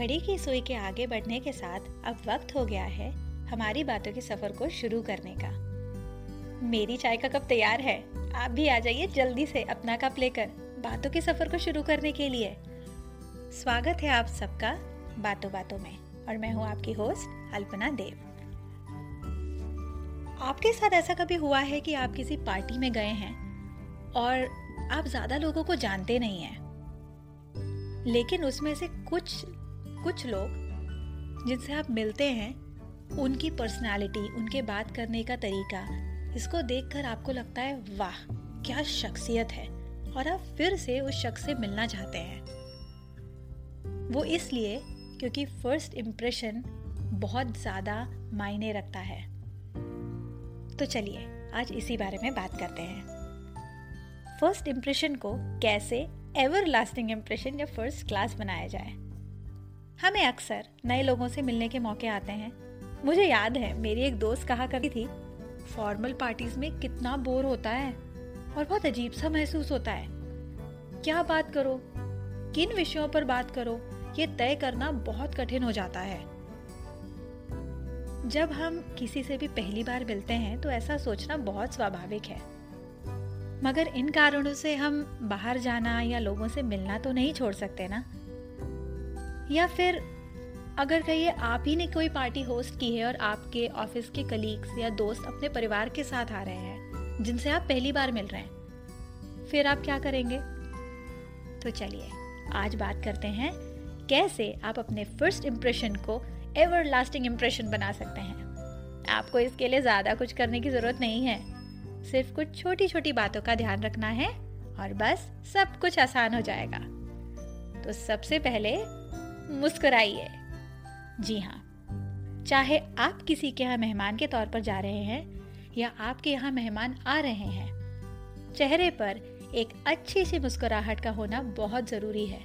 घड़ी की सुई के आगे बढ़ने के साथ अब वक्त हो गया है हमारी बातों के सफ़र को शुरू करने का। मेरी चाय का कप तैयार है। आप भी आ जाइए जल्दी से अपना कप लेकर बातों के सफ़र को शुरू करने के लिए। स्वागत है आप सबका बातों बातों में और मैं हूँ आपकी होस्ट अल्पना देव। आपके साथ ऐसा कभी हुआ है कि आप किसी पार्टी में गए हैं और आप ज़्यादा लोगों को जानते नहीं हैं, लेकिन उसमें से कुछ कुछ लोग जिनसे आप मिलते हैं, उनकी पर्सनालिटी उनके बात करने का तरीका, इसको देखकर आपको लगता है, वाह, क्या शख्सियत है। और आप फिर से उस शख्स से मिलना चाहते हैं। वो इसलिए क्योंकि फ़र्स्ट इम्प्रेशन बहुत ज़्यादा मायने रखता है। तो चलिए, आज इसी बारे में बात करते हैं। फ़र्स्ट इम्प्रेशन को कैसे एवर लास्टिंग इम्प्रेशन या फ़र्स्ट क्लास बनाया जाए। हमें अक्सर नए लोगों से मिलने के मौके आते हैं। मुझे याद है, मेरी एक दोस्त कहा करती थी, फॉर्मल पार्टीज़ में कितना बोर होता है और बहुत अजीब सा महसूस होता है। क्या बात करो? किन विषयों पर बात करो? ये तय करना बहुत कठिन हो जाता है। जब हम किसी से भी पहली बार मिलते हैं तो ऐसा सोचना बहुत स्वाभाविक है। मगर इन कारणों से हम बाहर जाना या लोगों से मिलना तो नहीं छोड़ सकते ना? या फिर अगर कहिए आप ही ने कोई पार्टी होस्ट की है और आपके ऑफ़िस के कलीग्स या दोस्त अपने परिवार के साथ आ रहे हैं, जिनसे आप पहली बार मिल रहे हैं, फिर आप क्या करेंगे? तो चलिए, आज बात करते हैं कैसे आप अपने फ़र्स्ट इम्प्रेशन को एवर लास्टिंग इम्प्रेशन बना सकते हैं। आपको इसके लिए ज़्यादा कुछ करने की ज़रूरत नहीं है। सिर्फ़ कुछ छोटी छोटी बातों का ध्यान रखना है और बस सब कुछ आसान हो जाएगा। तो सबसे पहले मुस्कुराइए। जी हाँ चाहे आप किसी के यहाँ मेहमान के तौर पर जा रहे हैं या आपके यहाँ मेहमान आ रहे हैं, चेहरे पर एक अच्छी सी मुस्कुराहट का होना बहुत ज़रूरी है।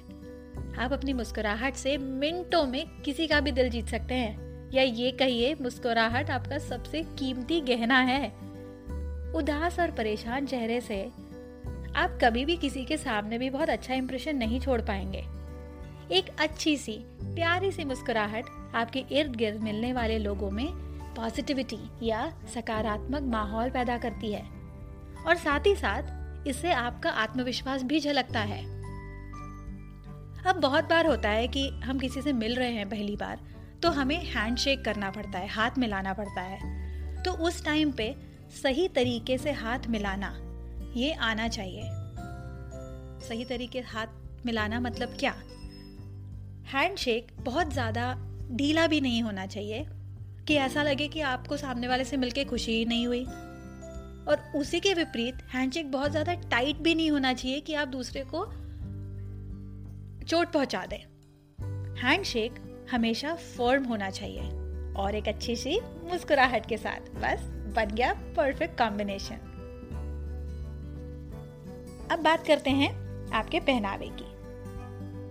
आप अपनी मुस्कुराहट से मिनटों में किसी का भी दिल जीत सकते हैं। या ये कहिए, मुस्कुराहट आपका सबसे कीमती गहना है। उदास और परेशान चेहरे से आप कभी भी किसी के सामने भी बहुत अच्छा इंप्रेशन नहीं छोड़ पाएँगे। एक अच्छी सी, प्यारी सी मुस्कुराहट आपके इर्द गिर्द मिलने वाले लोगों में पॉजिटिविटी या सकारात्मक माहौल पैदा करती है। और साथ ही साथ, इससे आपका आत्मविश्वास भी झलकता है। अब बहुत बार होता है कि हम किसी से मिल रहे हैं पहली बार तो हमें हैंडशेक करना पड़ता है, हाथ मिलाना पड़ता है। तो उस टाइम पे सही तरीके से हाथ मिलाना, ये आना चाहिए। सही तरीके हाथ मिलाना मतलब क्या? हैंडशेक बहुत ज़्यादा ढीला भी नहीं होना चाहिए कि ऐसा लगे कि आपको सामने वाले से मिलके खुशी ही नहीं हुई। और उसी के विपरीत, हैंडशेक बहुत ज़्यादा टाइट भी नहीं होना चाहिए कि आप दूसरे को चोट पहुँचा दें। हैंडशेक हमेशा फर्म होना चाहिए और एक अच्छी सी मुस्कुराहट के साथ। बस, बन गया परफेक्ट कॉम्बिनेशन अब बात करते हैं आपके पहनावे की।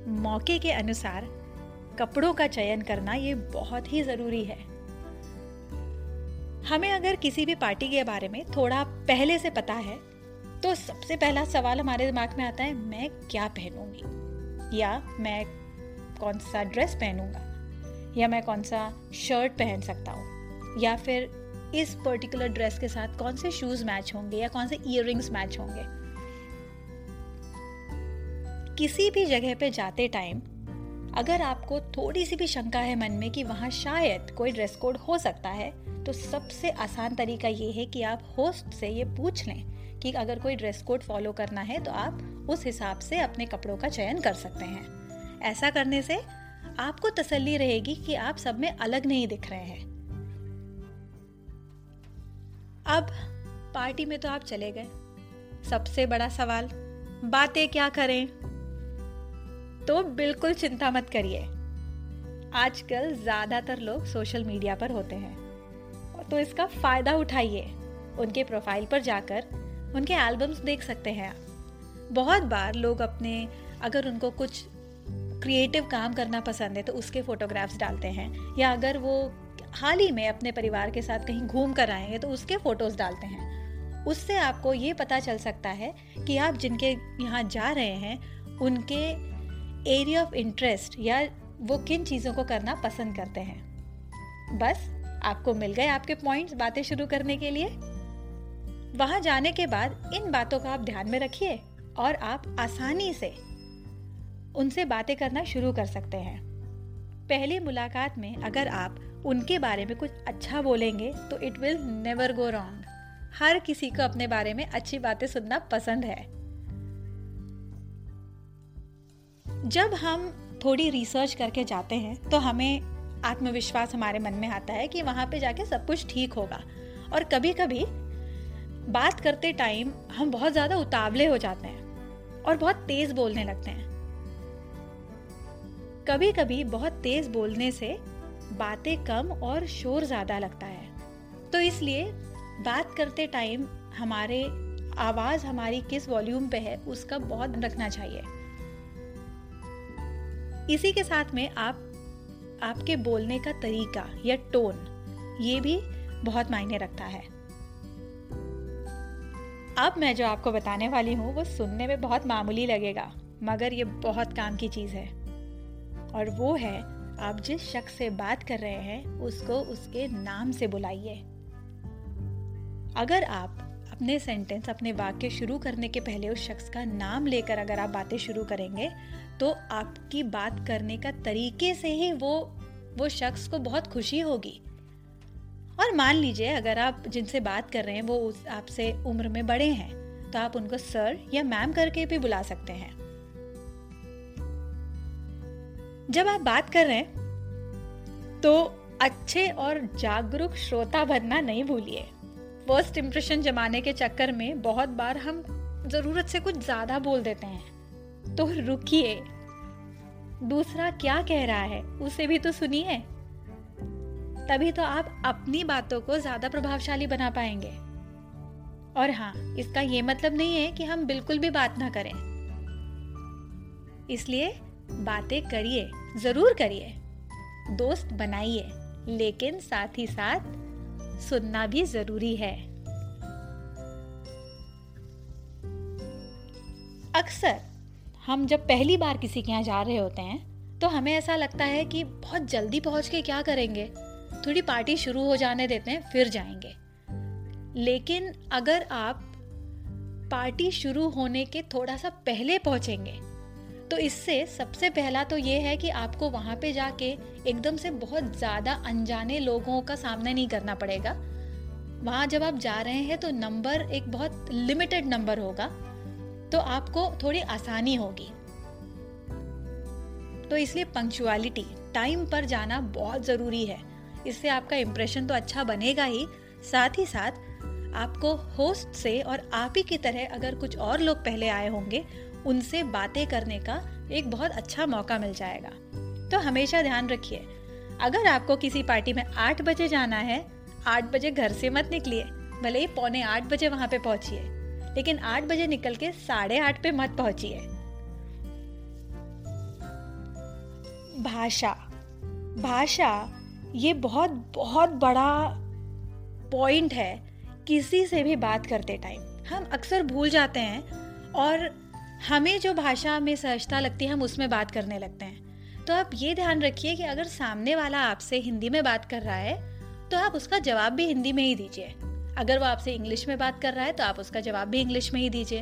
मौके के अनुसार कपड़ों का चयन करना ये बहुत ही ज़रूरी है। हमें अगर किसी भी पार्टी के बारे में थोड़ा पहले से पता है तो सबसे पहला सवाल हमारे दिमाग में आता है, मैं क्या पहनूँगी? या, मैं कौन सा ड्रेस पहनूँगा? या, मैं कौन सा शर्ट पहन सकता हूँ? या फिर, इस पर्टिकुलर ड्रेस के साथ कौन से शूज़ मैच होंगे या कौन से इयर मैच होंगे? किसी भी जगह पे जाते टाइम अगर आपको थोड़ी सी भी शंका है मन में कि वहाँ शायद कोई ड्रेस कोड हो सकता है तो सबसे आसान तरीका ये है कि आप होस्ट से ये पूछ लें कि अगर कोई ड्रेस कोड फॉलो करना है तो आप उस हिसाब से अपने कपड़ों का चयन कर सकते हैं। ऐसा करने से आपको तसल्ली रहेगी कि आप सब में अलग नहीं दिख रहे हैं। अब पार्टी में तो आप चले गए। सबसे बड़ा सवाल, बातें क्या करें? तो बिल्कुल चिंता मत करिए। आजकल ज़्यादातर लोग सोशल मीडिया पर होते हैं। तो इसका फ़ायदा उठाइए। उनके प्रोफ़ाइल पर जाकर उनके एल्बम्स देख सकते हैं आप। बहुत बार लोग अपने, अगर उनको कुछ क्रिएटिव काम करना पसंद है तो उसके फोटोग्राफ्स डालते हैं। या अगर वो हाल ही में अपने परिवार के साथ कहीं घूम कर आए हैं तो उसके फ़ोटोज़ डालते हैं। उससे आपको ये पता चल सकता है कि आप जिनके यहाँ जा रहे हैं, उनके एरिया ऑफ़ इंटरेस्ट या वो किन चीज़ों को करना पसंद करते हैं। बस, आपको मिल गए आपके पॉइंट्स बातें शुरू करने के लिए। वहाँ जाने के बाद इन बातों का आप ध्यान में रखिए और आप आसानी से उनसे बातें करना शुरू कर सकते हैं। पहली मुलाकात में अगर आप उनके बारे में कुछ अच्छा बोलेंगे तो it will never go wrong हर किसी को अपने बारे में अच्छी बातें सुनना पसंद है। जब हम थोड़ी रिसर्च करके जाते हैं तो हमें आत्मविश्वास हमारे मन में आता है कि वहाँ पे जाके सब कुछ ठीक होगा। और कभी कभी बात करते टाइम हम बहुत ज़्यादा उतावले हो जाते हैं और बहुत तेज बोलने लगते हैं। कभी कभी बहुत तेज बोलने से बातें कम और शोर ज़्यादा लगता है। तो इसलिए बात करते टाइम हमारे आवाज़ हमारी किस वॉल्यूम पे है, उसका बहुत रखना चाहिए। इसी के साथ में आप, आपके बोलने का तरीका या टोन, ये भी बहुत मायने रखता है। अब मैं जो आपको बताने वाली हूँ, वो सुनने में बहुत मामूली लगेगा, मगर ये बहुत काम की चीज़ है। और वो है, आप जिस शख्स से बात कर रहे हैं, उसको उसके नाम से बुलाइए। अगर आप अपने सेंटेंस अपने वाक्य शुरू करने के पहले उस शख्स का नाम लेकर अगर आप बातें शुरू करेंगे तो आपकी बात करने का तरीके से ही वो वो शख्स को बहुत खुशी होगी। और मान लीजिए, अगर आप जिनसे बात कर रहे हैं, वो आपसे उम्र में बड़े हैं तो आप उनको सर या मैम करके भी बुला सकते हैं। जब आप बात कर रहे हैं तो अच्छे और जागरूक श्रोता बनना नहीं भूलिए। फ़र्स्ट इंप्रेशन जमाने के चक्कर में बहुत बार हम ज़रूरत से कुछ ज़्यादा बोल देते हैं। तो रुकिए। दूसरा क्या कह रहा है, उसे भी तो सुनिए। तभी तो आप अपनी बातों को ज़्यादा प्रभावशाली बना पाएँगे। और हाँ इसका ये मतलब नहीं है कि हम बिल्कुल भी बात ना करें। इसलिए बातें करिए, ज़रूर करिए। दोस्त बनाइए, लेकिन साथ ही साथ सुनना भी ज़रूरी है। अक्सर हम जब पहली बार किसी के यहाँ जा रहे होते हैं तो हमें ऐसा लगता है कि बहुत जल्दी पहुँच के क्या करेंगे? थोड़ी पार्टी शुरू हो जाने देते हैं, फिर जाएँगे। लेकिन अगर आप पार्टी शुरू होने के थोड़ा सा पहले पहुँचेंगे तो इससे सबसे पहला तो ये है कि आपको वहाँ पे जाके एकदम से बहुत ज़्यादा अनजाने लोगों का सामना नहीं करना पड़ेगा। वहाँ जब आप जा रहे हैं तो नंबर एक बहुत लिमिटेड नंबर होगा। तो आपको थोड़ी आसानी होगी। तो इसलिए पंक्चुअलिटी टाइम पर जाना बहुत ज़रूरी है। इससे आपका इम्प्रेशन तो अच्छा बनेगा ही। साथ ही साथ, आपको होस्ट से और आप ही की तरह अगर कुछ और लोग पहले आए होंगे, उनसे बातें करने का एक बहुत अच्छा मौका मिल जाएगा। तो हमेशा ध्यान रखिए, अगर आपको किसी पार्टी में आठ बजे जाना है, आठ बजे घर से मत निकलिए, भले ही पौने आठ बजे वहाँ पे पहुंचिए। लेकिन आठ बजे निकल के साढ़े आठ पे मत पहुंचिए। भाषा। भाषा, ये बहुत बहुत बड़ा पॉइंट है किसी से भी बात करते टाइम हम अक्सर भूल जाते हैं और हमें जो भाषा में सहजता लगती है, हम उसमें बात करने लगते हैं। तो आप ये ध्यान रखिए कि अगर सामने वाला आपसे हिंदी में बात कर रहा है तो आप उसका जवाब भी हिंदी में ही दीजिए। अगर वो आपसे इंग्लिश में बात कर रहा है तो आप उसका जवाब भी इंग्लिश में ही दीजिए।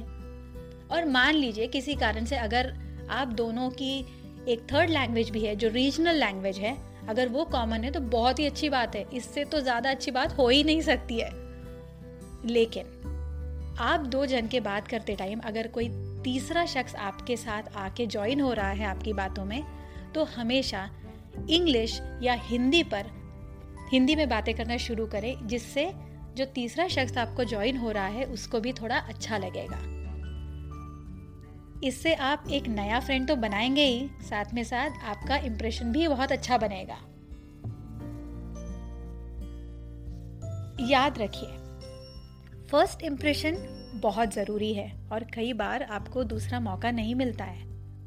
और मान लीजिए किसी कारण से अगर आप दोनों की एक थर्ड लैंग्वेज भी है, जो रीजनल लैंग्वेज है, अगर वो कॉमन है तो बहुत ही अच्छी बात है। इससे तो ज़्यादा अच्छी बात हो ही नहीं सकती है। लेकिन आप दो जन के बात करते टाइम अगर कोई तीसरा शख्स आपके साथ आके ज्वाइन हो रहा है आपकी बातों में तो हमेशा इंग्लिश या हिंदी पर, हिंदी में बातें करना शुरू करें, जिससे जो तीसरा शख्स आपको ज्वाइन हो रहा है, उसको भी थोड़ा अच्छा लगेगा। इससे आप एक नया फ्रेंड तो बनाएँगे ही, साथ में साथ आपका इम्प्रेशन भी बहुत अच्छा बनेगा। याद रखिए फ़र्स्ट इम्प्रेशन बहुत ज़रूरी है और कई बार आपको दूसरा मौका नहीं मिलता है।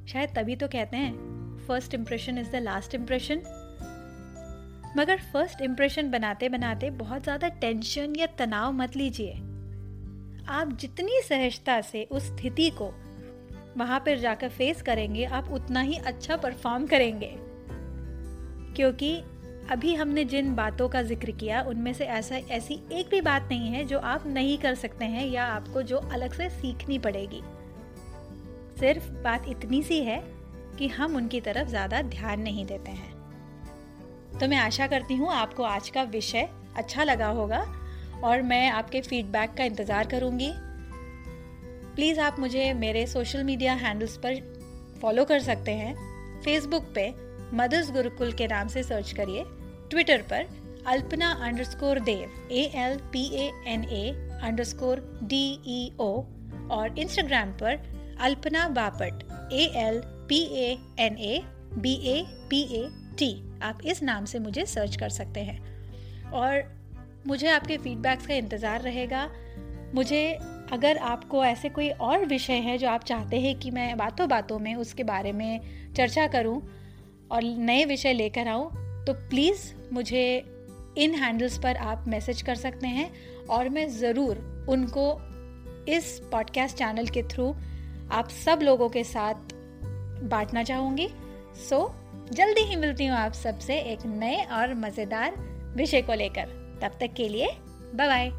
शायद तभी तो कहते हैं first impression is the last impression मगर फ़र्स्ट इम्प्रेशन बनाते बनाते बहुत ज़्यादा टेंशन या तनाव मत लीजिए। आप जितनी सहजता से उस स्थिति को वहाँ पर जाकर फेस करेंगे, आप उतना ही अच्छा परफॉर्म करेंगे। क्योंकि अभी हमने जिन बातों का ज़िक्र किया, उनमें से ऐसा, ऐसी एक भी बात नहीं है जो आप नहीं कर सकते हैं या आपको जो अलग से सीखनी पड़ेगी। सिर्फ़ बात इतनी सी है कि हम उनकी तरफ़ ज़्यादा ध्यान नहीं देते हैं। तो मैं आशा करती हूँ आपको आज का विषय अच्छा लगा होगा और मैं आपके फीडबैक का इंतज़ार करूँगी। प्लीज़ आप मुझे मेरे सोशल मीडिया हैंडल्स पर फॉलो कर सकते हैं। फेसबुक पे मदर्स गुरुकुल के नाम से सर्च करिए। ट्विटर पर Alpana underscore Dev A L P A N A underscore D E O और इंस्टाग्राम पर Alpana Bapat A L P A N A B A P A T आप इस नाम से मुझे सर्च कर सकते हैं। और मुझे आपके फीडबैक्स का इंतज़ार रहेगा। मुझे, अगर आपको ऐसे कोई और विषय है जो आप चाहते हैं कि मैं बातों बातों में उसके बारे में चर्चा करूँ और नए विषय लेकर आऊँ तो प्लीज़ मुझे इन हैंडल्स पर आप मैसेज कर सकते हैं और मैं ज़रूर उनको इस पॉडकास्ट चैनल के थ्रू आप सब लोगों के साथ बांटना चाहूँगी। सो जल्दी ही मिलती हूँ आप सबसे एक नए और मज़ेदार विषय को लेकर। तब तक के लिए बाय बाय